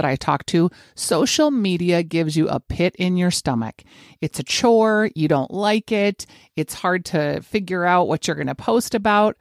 that I talk to, social media gives you a pit in your stomach. It's a chore. You don't like it. It's hard to figure out what you're going to post about.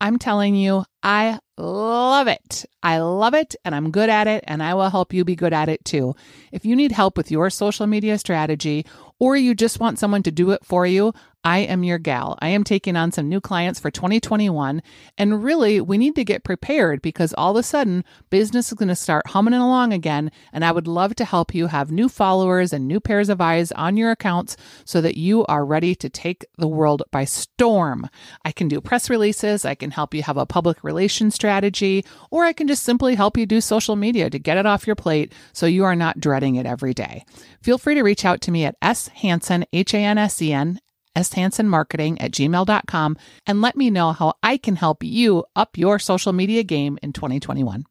I'm telling you, I love it. I love it and I'm good at it and I will help you be good at it too. If you need help with your social media strategy or you just want someone to do it for you, I am your gal. I am taking on some new clients for 2021. And really, we need to get prepared because all of a sudden, business is going to start humming along again. And I would love to help you have new followers and new pairs of eyes on your accounts so that you are ready to take the world by storm. I can do press releases, I can help you have a public relations strategy, or I can just simply help you do social media to get it off your plate so you are not dreading it every day. Feel free to reach out to me at S Hansen, H A N S E N, shansenmarketing at gmail.com and let me know how I can help you up your social media game in 2021.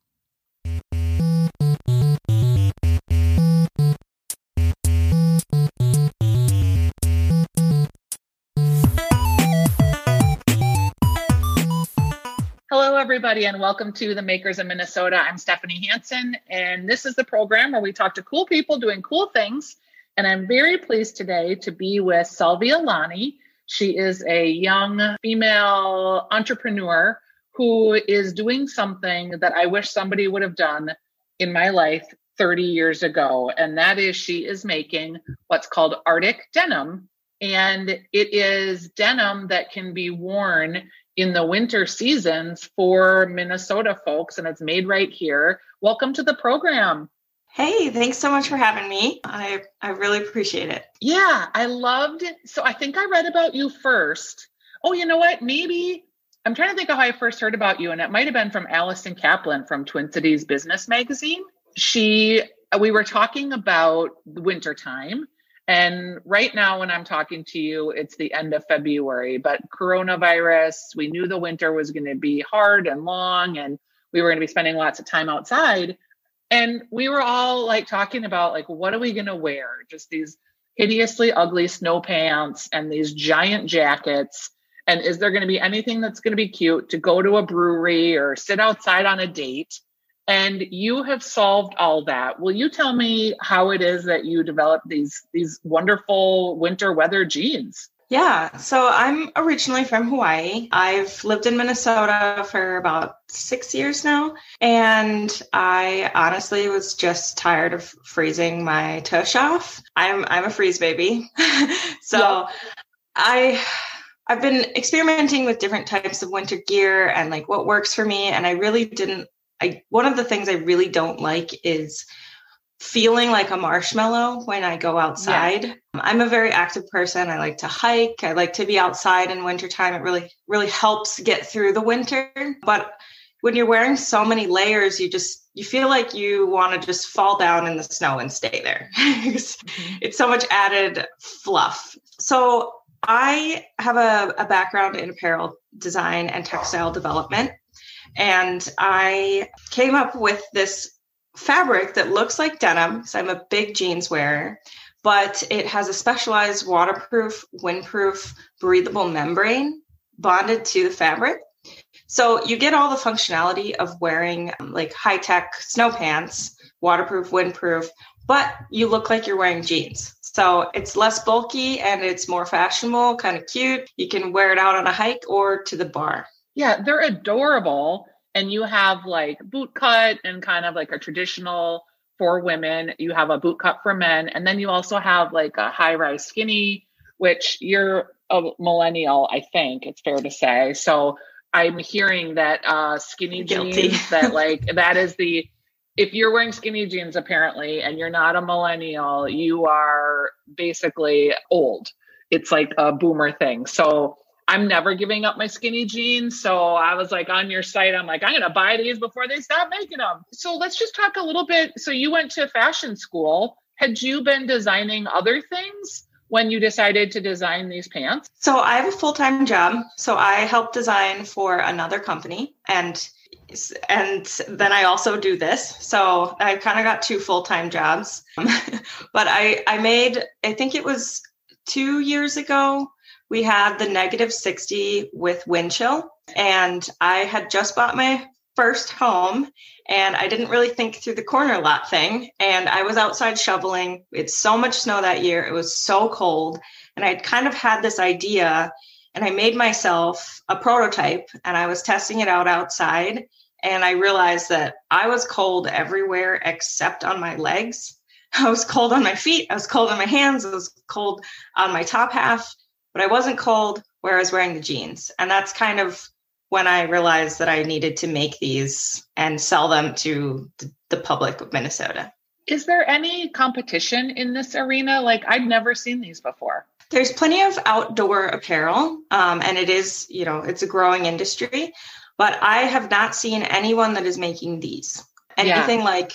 Hello, everybody, and welcome to the Makers of Minnesota. I'm Stephanie Hansen, and this is the program where we talk to cool people doing cool things and I'm very pleased today to be with Salvia Lani. She is a young female entrepreneur who is doing something that I wish somebody would have done in my life 30 years ago. And that is she is making what's called Arctic denim. And it is denim that can be worn in the winter seasons for Minnesota folks. And it's made right here. Welcome to the program. Hey, thanks so much for having me. I I really appreciate it. Yeah, I loved it. So I think I read about you first. Oh, you know what? Maybe I'm trying to think of how I first heard about you, and it might have been from Allison Kaplan from Twin Cities Business Magazine. She we were talking about the winter time. And right now, when I'm talking to you, it's the end of February, but coronavirus, we knew the winter was going to be hard and long, and we were going to be spending lots of time outside and we were all like talking about like what are we going to wear? Just these hideously ugly snow pants and these giant jackets. And is there going to be anything that's going to be cute to go to a brewery or sit outside on a date? And you have solved all that. Will you tell me how it is that you developed these these wonderful winter weather jeans yeah, so I'm originally from Hawaii. I've lived in Minnesota for about six years now. And I honestly was just tired of freezing my tush off. I'm I'm a freeze baby. so yeah. I I've been experimenting with different types of winter gear and like what works for me. And I really didn't I one of the things I really don't like is feeling like a marshmallow when I go outside. Yeah. I'm a very active person. I like to hike. I like to be outside in wintertime. It really, really helps get through the winter. But when you're wearing so many layers, you just you feel like you want to just fall down in the snow and stay there. it's, mm-hmm. it's so much added fluff. So I have a, a background in apparel design and textile development. And I came up with this fabric that looks like denim because I'm a big jeans wearer, but it has a specialized waterproof, windproof, breathable membrane bonded to the fabric. So you get all the functionality of wearing um, like high tech snow pants, waterproof, windproof, but you look like you're wearing jeans. So it's less bulky and it's more fashionable, kind of cute. You can wear it out on a hike or to the bar. Yeah, they're adorable and you have like boot cut and kind of like a traditional for women. You have a boot cut for men, and then you also have like a high rise skinny, which you're a millennial, I think it's fair to say. So I'm hearing that uh, skinny Guilty. jeans that like that is the if you're wearing skinny jeans apparently and you're not a millennial, you are basically old. It's like a boomer thing. So I'm never giving up my skinny jeans. So I was like on your site, I'm like, I'm going to buy these before they stop making them. So let's just talk a little bit. So you went to fashion school. Had you been designing other things when you decided to design these pants? So I have a full time job. So I help design for another company and and then I also do this. So I kind of got two full time jobs. but I I made I think it was two years ago we had the negative 60 with wind chill and i had just bought my first home and I didn't really think through the corner lot thing. And I was outside shoveling. It's so much snow that year. It was so cold. And I'd kind of had this idea and I made myself a prototype and I was testing it out outside. And I realized that I was cold everywhere except on my legs. I was cold on my feet. I was cold on my hands. I was cold on my top half, but I wasn't cold where I was wearing the jeans. And that's kind of when I realized that I needed to make these and sell them to the public of Minnesota. Is there any competition in this arena? Like, I'd never seen these before. There's plenty of outdoor apparel, um, and it is, you know, it's a growing industry, but I have not seen anyone that is making these. Anything yeah. like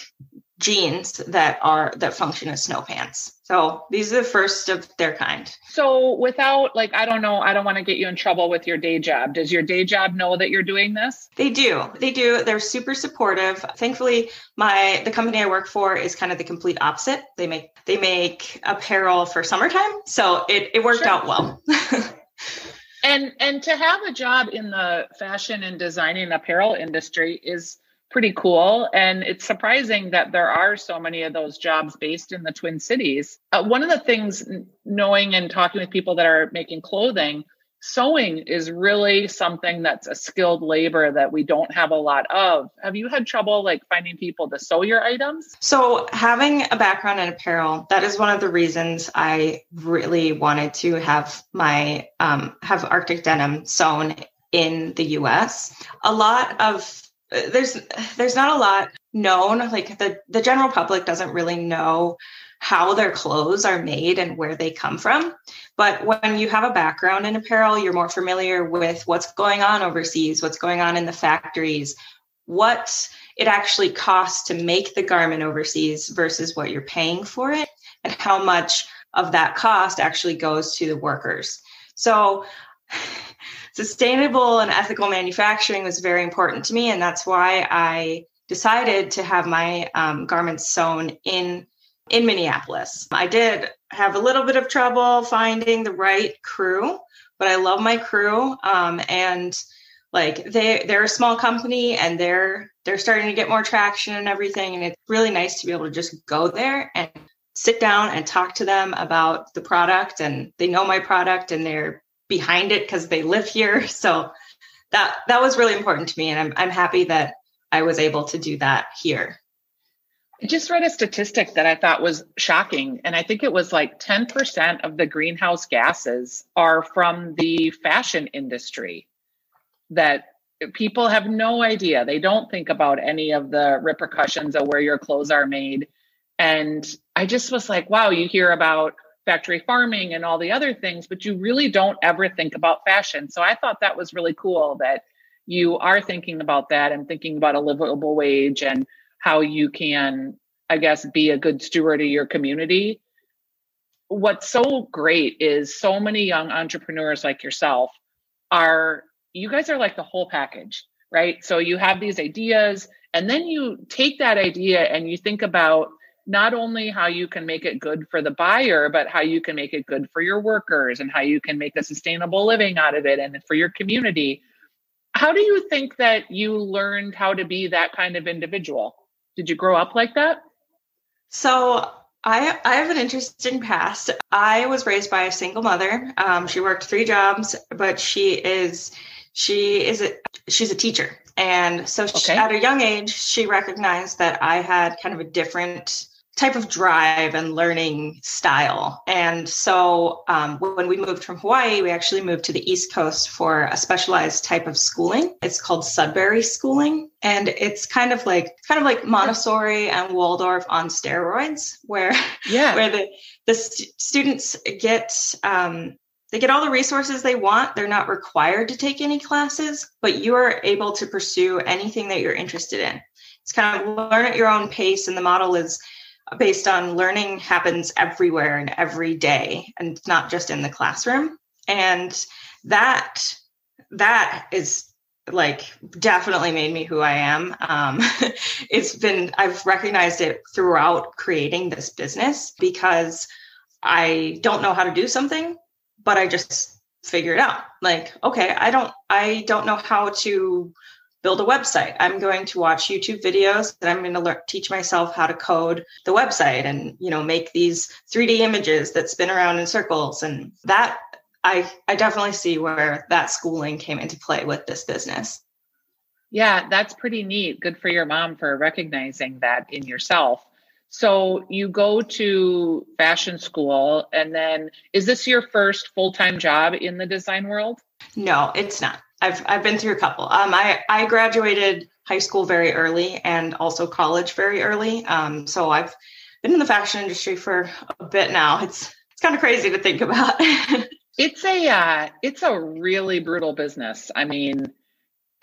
jeans that are that function as snow pants. So these are the first of their kind. So without like I don't know, I don't want to get you in trouble with your day job. Does your day job know that you're doing this? They do. They do. They're super supportive. Thankfully, my the company I work for is kind of the complete opposite. They make they make apparel for summertime. So it, it worked sure. out well. and and to have a job in the fashion and designing apparel industry is pretty cool. And it's surprising that there are so many of those jobs based in the Twin Cities. Uh, one of the things, knowing and talking with people that are making clothing, sewing is really something that's a skilled labor that we don't have a lot of. Have you had trouble like finding people to sew your items? So, having a background in apparel, that is one of the reasons I really wanted to have my um, have Arctic denim sewn in the US. A lot of Uh, there's there's not a lot known. Like the the general public doesn't really know how their clothes are made and where they come from. But when you have a background in apparel you're more familiar with what's going on overseas what's going on in the factories what it actually costs to make the garment overseas versus what you're paying for it and how much of that cost actually goes to the workers. So sustainable and ethical manufacturing was very important to me. And that's why I decided to have my um, garments sewn in in Minneapolis. I did have a little bit of trouble finding the right crew, but I love my crew. Um, and like they they're a small company and they're they're starting to get more traction and everything. And it's really nice to be able to just go there and sit down and talk to them about the product and they know my product and they're behind it because they live here. So that that was really important to me, and I'm I'm happy that I was able to do that here. I just read a statistic that I thought was shocking, and I think it was like 10% of the greenhouse gases are from the fashion industry. That people have no idea. They don't think about any of the repercussions of where your clothes are made. And I just was like, wow, you hear about factory farming and all the other things, but you really don't ever think about fashion. So I thought that was really cool that you are thinking about that and thinking about a livable wage and how you can, I guess, be a good steward of your community. What's so great is so many young entrepreneurs like yourself are, you guys are like the whole package, right? So you have these ideas and then you take that idea and you think about not only how you can make it good for the buyer, but how you can make it good for your workers and how you can make a sustainable living out of it and for your community. How do you think that you learned how to be that kind of individual? Did you grow up like that? So I, I have an interesting past. I was raised by a single mother. Um, she worked three jobs, but she is she is a, she's a teacher, and so okay. she, at a young age, she recognized that I had kind of a different type of drive and learning style. And so um, when we moved from Hawaii, we actually moved to the East Coast for a specialized type of schooling. It's called Sudbury schooling. And it's kind of like kind of like Montessori and Waldorf on steroids, where yeah. where the the st- students get um, they get all the resources they want. They're not required to take any classes, but you are able to pursue anything that you're interested in. It's kind of learn at your own pace, and the model is based on learning happens everywhere and every day and not just in the classroom. And that that is like definitely made me who i am. Um, it's been i've recognized it throughout creating this business because i don't know how to do something but i just figure it out. Like okay i don't i don't know how to build a website. I'm going to watch YouTube videos and I'm going to learn, teach myself how to code the website and, you know, make these 3D images that spin around in circles. And that I, I definitely see where that schooling came into play with this business. Yeah, that's pretty neat. Good for your mom for recognizing that in yourself. So you go to fashion school, and then is this your first full time job in the design world? No, it's not. I've I've been through a couple. Um, I I graduated high school very early and also college very early. Um, so I've been in the fashion industry for a bit now. It's it's kind of crazy to think about. it's a uh, it's a really brutal business. I mean,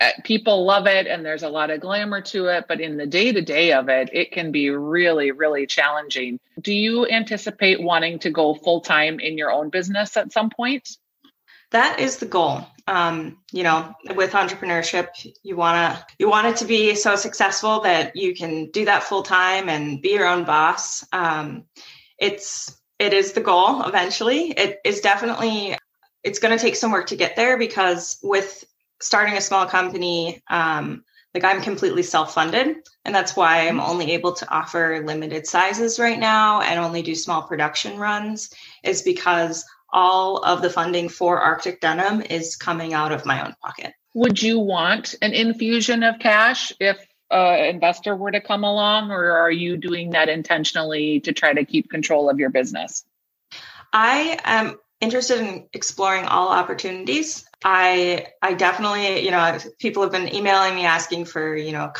uh, people love it and there's a lot of glamour to it, but in the day to day of it, it can be really, really challenging. Do you anticipate wanting to go full time in your own business at some point? That is the goal. Um, you know, with entrepreneurship, you wanna you want it to be so successful that you can do that full time and be your own boss. Um, it's it is the goal eventually. It is definitely it's going to take some work to get there because with starting a small company, um, like I'm completely self-funded, and that's why I'm only able to offer limited sizes right now and only do small production runs. Is because all of the funding for Arctic Denim is coming out of my own pocket. Would you want an infusion of cash if an investor were to come along, or are you doing that intentionally to try to keep control of your business? I am interested in exploring all opportunities. I I definitely, you know, people have been emailing me asking for, you know,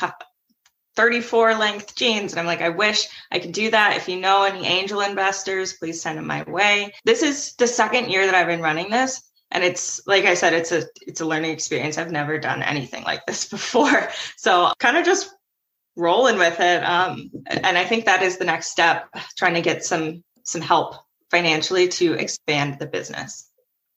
34 length jeans and I'm like I wish I could do that. If you know any angel investors, please send them my way. This is the second year that I've been running this and it's like I said it's a it's a learning experience. I've never done anything like this before. So kind of just rolling with it um and I think that is the next step trying to get some some help financially to expand the business.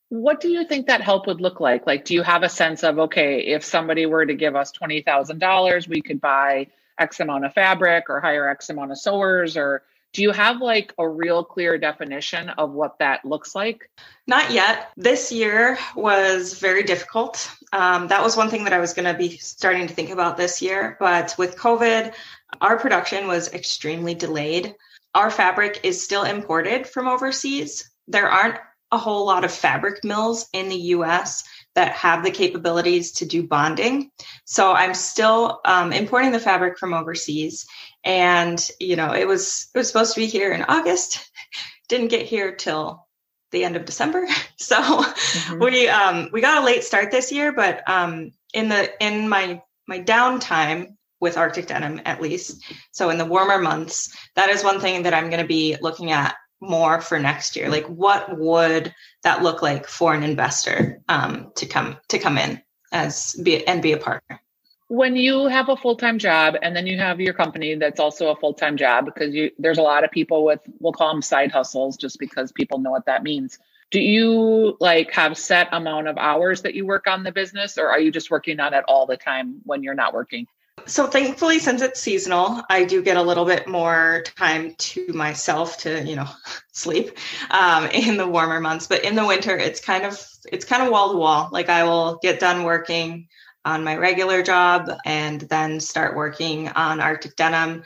What do you think that help would look like? Like, do you have a sense of, okay, if somebody were to give us $20,000, we could buy X amount of fabric or hire X amount of sewers? Or do you have like a real clear definition of what that looks like? Not yet. This year was very difficult. Um, that was one thing that I was going to be starting to think about this year. But with COVID, our production was extremely delayed. Our fabric is still imported from overseas. There aren't a whole lot of fabric mills in the US that have the capabilities to do bonding. So I'm still um, importing the fabric from overseas. And, you know, it was it was supposed to be here in August. Didn't get here till the end of December. So mm-hmm. we um, we got a late start this year, but um, in the in my my downtime with Arctic denim at least, so in the warmer months, that is one thing that I'm going to be looking at more for next year? Like what would that look like for an investor um, to come to come in as be and be a partner? When you have a full-time job and then you have your company that's also a full-time job because you there's a lot of people with we'll call them side hustles just because people know what that means. Do you like have set amount of hours that you work on the business or are you just working on it all the time when you're not working so thankfully since it's seasonal i do get a little bit more time to myself to you know sleep um, in the warmer months. But in the winter it's kind of it's kind of wall to wall. Like i will get done working on my regular job and then start working on arctic denim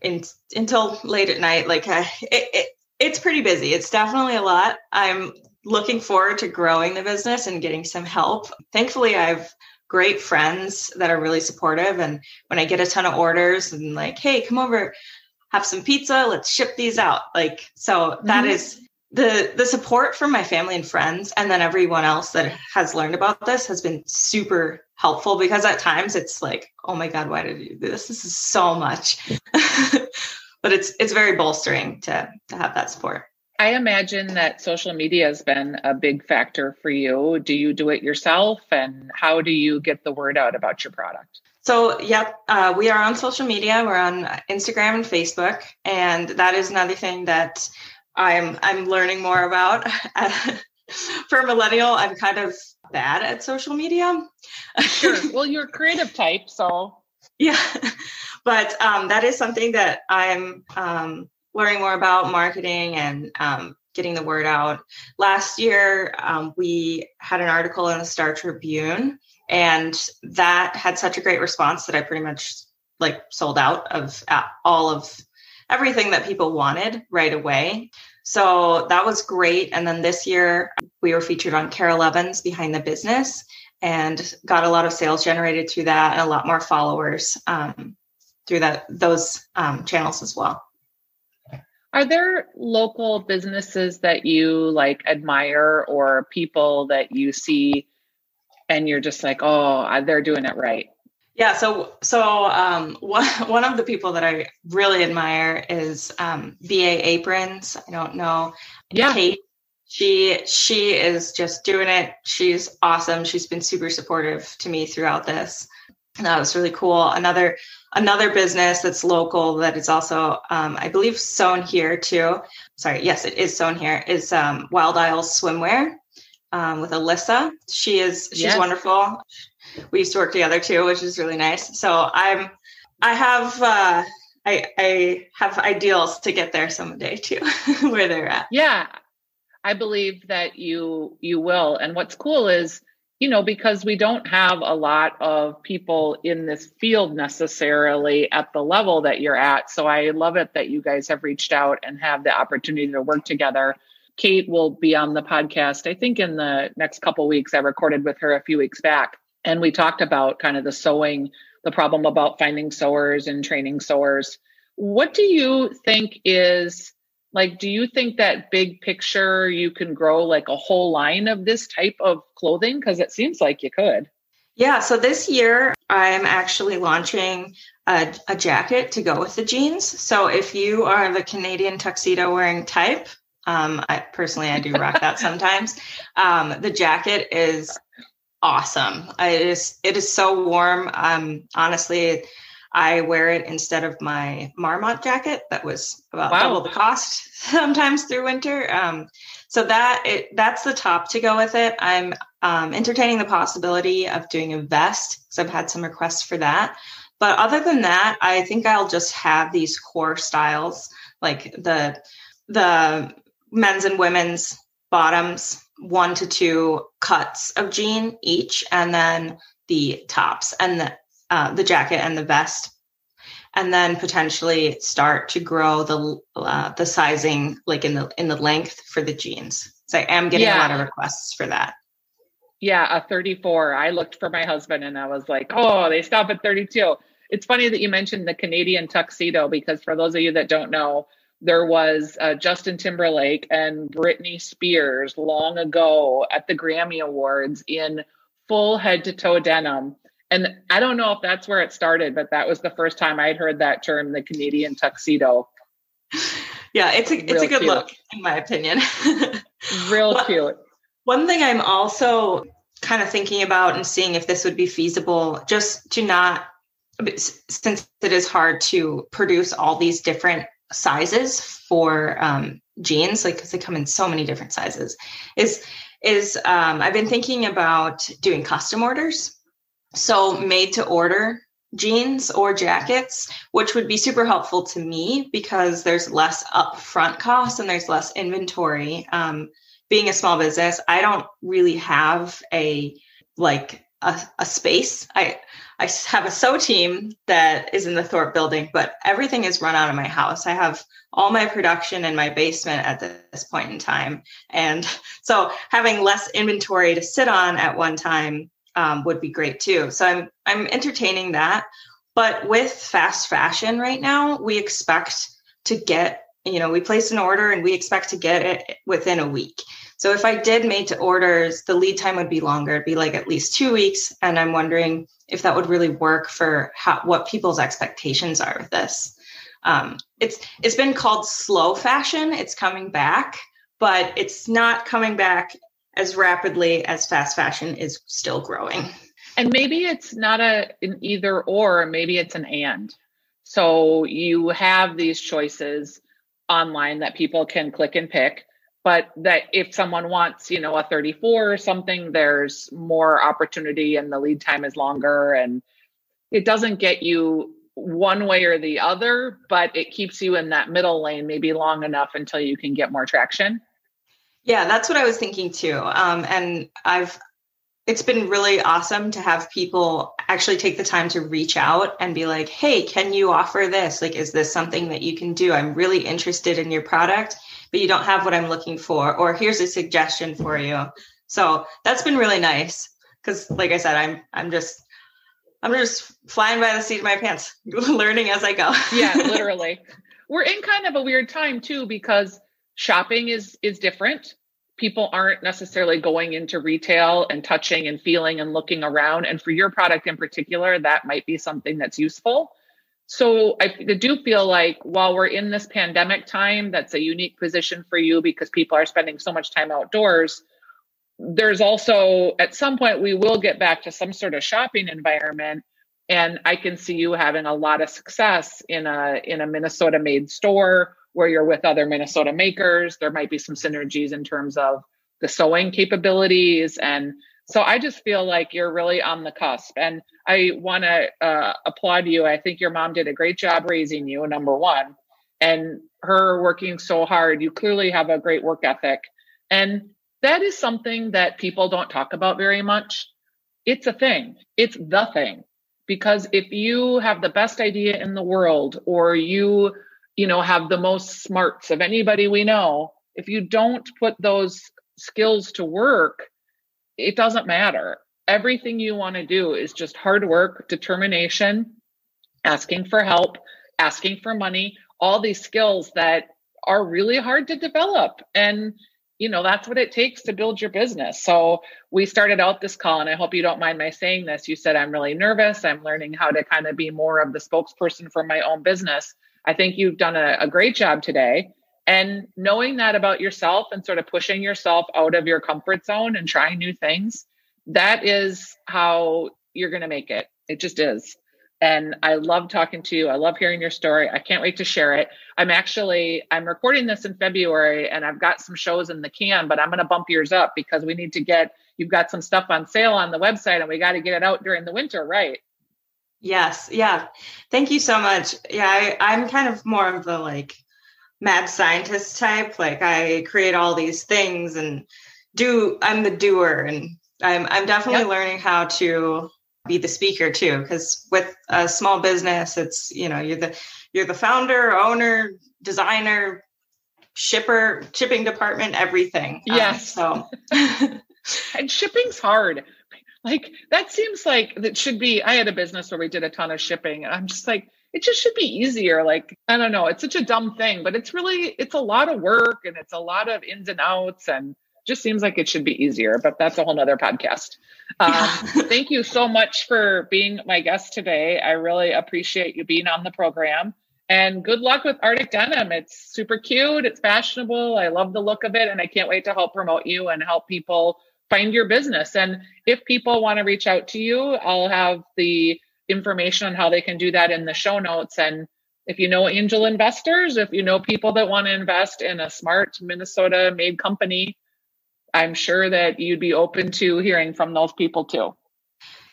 in, until late at night. Like it, it, it's pretty busy. It's definitely a lot. I'm looking forward to growing the business and getting some help. Thankfully i've great friends that are really supportive. And when I get a ton of orders and like, hey, come over, have some pizza, let's ship these out. Like, so mm-hmm. that is the the support from my family and friends and then everyone else that has learned about this has been super helpful because at times it's like oh my god why did you do this this is so much but it's it's very bolstering to to have that support I imagine that social media has been a big factor for you. Do you do it yourself? And how do you get the word out about your product? So, yep, uh, we are on social media. We're on Instagram and Facebook, and that is another thing that I'm I'm learning more about. For a millennial, I'm kind of bad at social media. sure. Well, you're a creative type, so yeah. But um, that is something that I'm um, learning more about marketing and um, getting the word out. Last year, um, we had an article in the Star Tribune And that had such a great response that I pretty much like sold out of uh, all of everything that people wanted right away. So that was great. And then this year we were featured on KARE 11's Behind the Business and got a lot of sales generated through that and a lot more followers um, through that those um, channels as well. Are there local businesses that you like admire or people that you see and you're just like, oh, they're doing it right? Yeah, so so um, one one of the people that I really admire is um, BA Aprons. I don't know, yeah, Kate. She she is just doing it. She's awesome. She's been super supportive to me throughout this. That was really cool. Another another business that's local that is also um, I believe sewn here too. Sorry, yes, it is sewn here. Is um, Wild Isles Swimwear um, with Alyssa. She is she's yes. wonderful we used to work together too, which is really nice. So I'm, I have, uh, I, I have ideals to get there someday too, where they're at. Yeah, I believe that you you will. And what's cool is, you know, because we don't have a lot of people in this field necessarily at the level that you're at. So I love it that you guys have reached out and have the opportunity to work together. Kate will be on the podcast, I think, in the next couple weeks. I recorded with her a few weeks back and we talked about kind of the sewing, the problem about finding sewers and training sewers. What do you think is like, do you think that big picture you can grow like a whole line of this type of clothing? Because it seems like you could. Yeah, so this year I'm actually launching a, a, jacket to go with the jeans. So if you are the Canadian tuxedo wearing type, um, I personally I do rock that sometimes. Um, the jacket is awesome. It is it is so warm. Um, honestly, I wear it instead of my Marmot jacket that was about wow. double the cost sometimes through winter. Um, so that it that's the top to go with it. I'm um, entertaining the possibility of doing a vest because I've had some requests for that. But other than that, I think I'll just have these core styles like the the men's and women's bottoms one to two cuts of jean each, and then the tops and the uh, the jacket and the vest, and then potentially start to grow the uh, the sizing like in the in the length for the jeans. So I am getting yeah. a lot of requests for that. Yeah, a 34. I looked for my husband and I was like, oh, they stop at 32. It's funny that you mentioned the Canadian tuxedo because for those of you that don't know, there was uh, Justin Timberlake and Britney Spears long ago at the Grammy Awards in full head to toe denim. And I don't know if that's where it started, but that was the first time I'd heard that term, the Canadian tuxedo. Yeah, it's a it's a good cute. look, in my opinion. Real well, cute. One thing I'm also kind of thinking about and seeing if this would be feasible, just to not since it is hard to produce all these different sizes for um, jeans, like because they come in so many different sizes, is is um, I've been thinking about doing custom orders. So made to order jeans or jackets, which would be super helpful to me because there's less upfront costs and there's less inventory. Um, being a small business, I don't really have a like a, a space. I I have a sew team that is in the Thorp building, but everything is run out of my house. I have all my production in my basement at this point in time. And so having less inventory to sit on at one time um, would be great too. So I'm, I'm entertaining that. But with fast fashion right now, we expect to get, you know, we place an order and we expect to get it within a week. So if I did made to orders, the lead time would be longer. It'd be like at least two weeks. And I'm wondering if that would really work for how, what people's expectations are with this. Um, it's it's been called slow fashion. It's coming back, but it's not coming back as rapidly as fast fashion is still growing. And maybe it's not a an either or, maybe it's an and. So you have these choices online that people can click and pick but that if someone wants you know a 34 or something there's more opportunity and the lead time is longer and it doesn't get you one way or the other but it keeps you in that middle lane maybe long enough until you can get more traction yeah that's what i was thinking too um, and i've it's been really awesome to have people actually take the time to reach out and be like, hey, can you offer this? Like, is this something that you can do? I'm really interested in your product, but you don't have what I'm looking for. Or here's a suggestion for you. So that's been really nice. Cause like I said, I'm I'm just I'm just flying by the seat of my pants, learning as I go. yeah, literally. We're in kind of a weird time too because shopping is is different people aren't necessarily going into retail and touching and feeling and looking around. And for your product in particular, that might be something that's useful. So I do feel like while we're in this pandemic time, that's a unique position for you because people are spending so much time outdoors. There's also at some point we will get back to some sort of shopping environment. And I can see you having a lot of success in a in a Minnesota made store where you're with other Minnesota makers. There might be some synergies in terms of the sewing capabilities. And so I just feel like you're really on the cusp. And I want to uh, applaud you. I think your mom did a great job raising you, number one. And her working so hard, you clearly have a great work ethic. And that is something that people don't talk about very much. It's a thing, it's the thing. Because if you have the best idea in the world, or you you know have the most smarts of anybody we know if you don't put those skills to work it doesn't matter. Everything you want to do is just hard work determination asking for help asking for money all these skills that are really hard to develop. And you know that's what it takes to build your business. So we started out this call and i hope you don't mind my saying this you said i'm really nervous. I'm learning how to kind of be more of the spokesperson for my own business I think you've done a, a great job today. And knowing that about yourself and sort of pushing yourself out of your comfort zone and trying new things, that is how you're going to make it. It just is. And I love talking to you. I love hearing your story. I can't wait to share it. I'm actually I'm recording this in February and I've got some shows in the can, but I'm going to bump yours up because we need to get you've got some stuff on sale on the website and we got to get it out during the winter, right? Yes. Yeah. Thank you so much. Yeah, I, I'm kind of more of the like mad scientist type. Like I create all these things and do I'm the doer and I'm I'm definitely yep. learning how to be the speaker too. Cause with a small business, it's you know, you're the you're the founder, owner, designer, shipper, shipping department, everything. Yes. Um, so and shipping's hard like that seems like that should be i had a business where we did a ton of shipping and i'm just like it just should be easier. Like i don't know it's such a dumb thing but it's really it's a lot of work and it's a lot of ins and outs and just seems like it should be easier but that's a whole nother podcast. Um, thank you so much for being my guest today. I really appreciate you being on the program and good luck with arctic denim. It's super cute it's fashionable i love the look of it and i can't wait to help promote you and help people find your business. And if people want to reach out to you, I'll have the information on how they can do that in the show notes. And if you know angel investors, if you know people that want to invest in a smart Minnesota made company, I'm sure that you'd be open to hearing from those people too.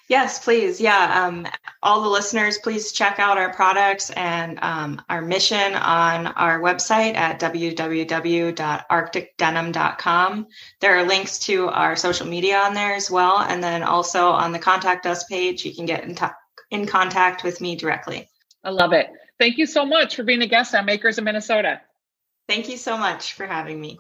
Yes, please. Yeah. Um, all the listeners, please check out our products and um, our mission on our website at www.arcticdenim.com. There are links to our social media on there as well. And then also on the contact us page, you can get in, t- in contact with me directly. I love it. Thank you so much for being a guest on Makers of Minnesota. Thank you so much for having me.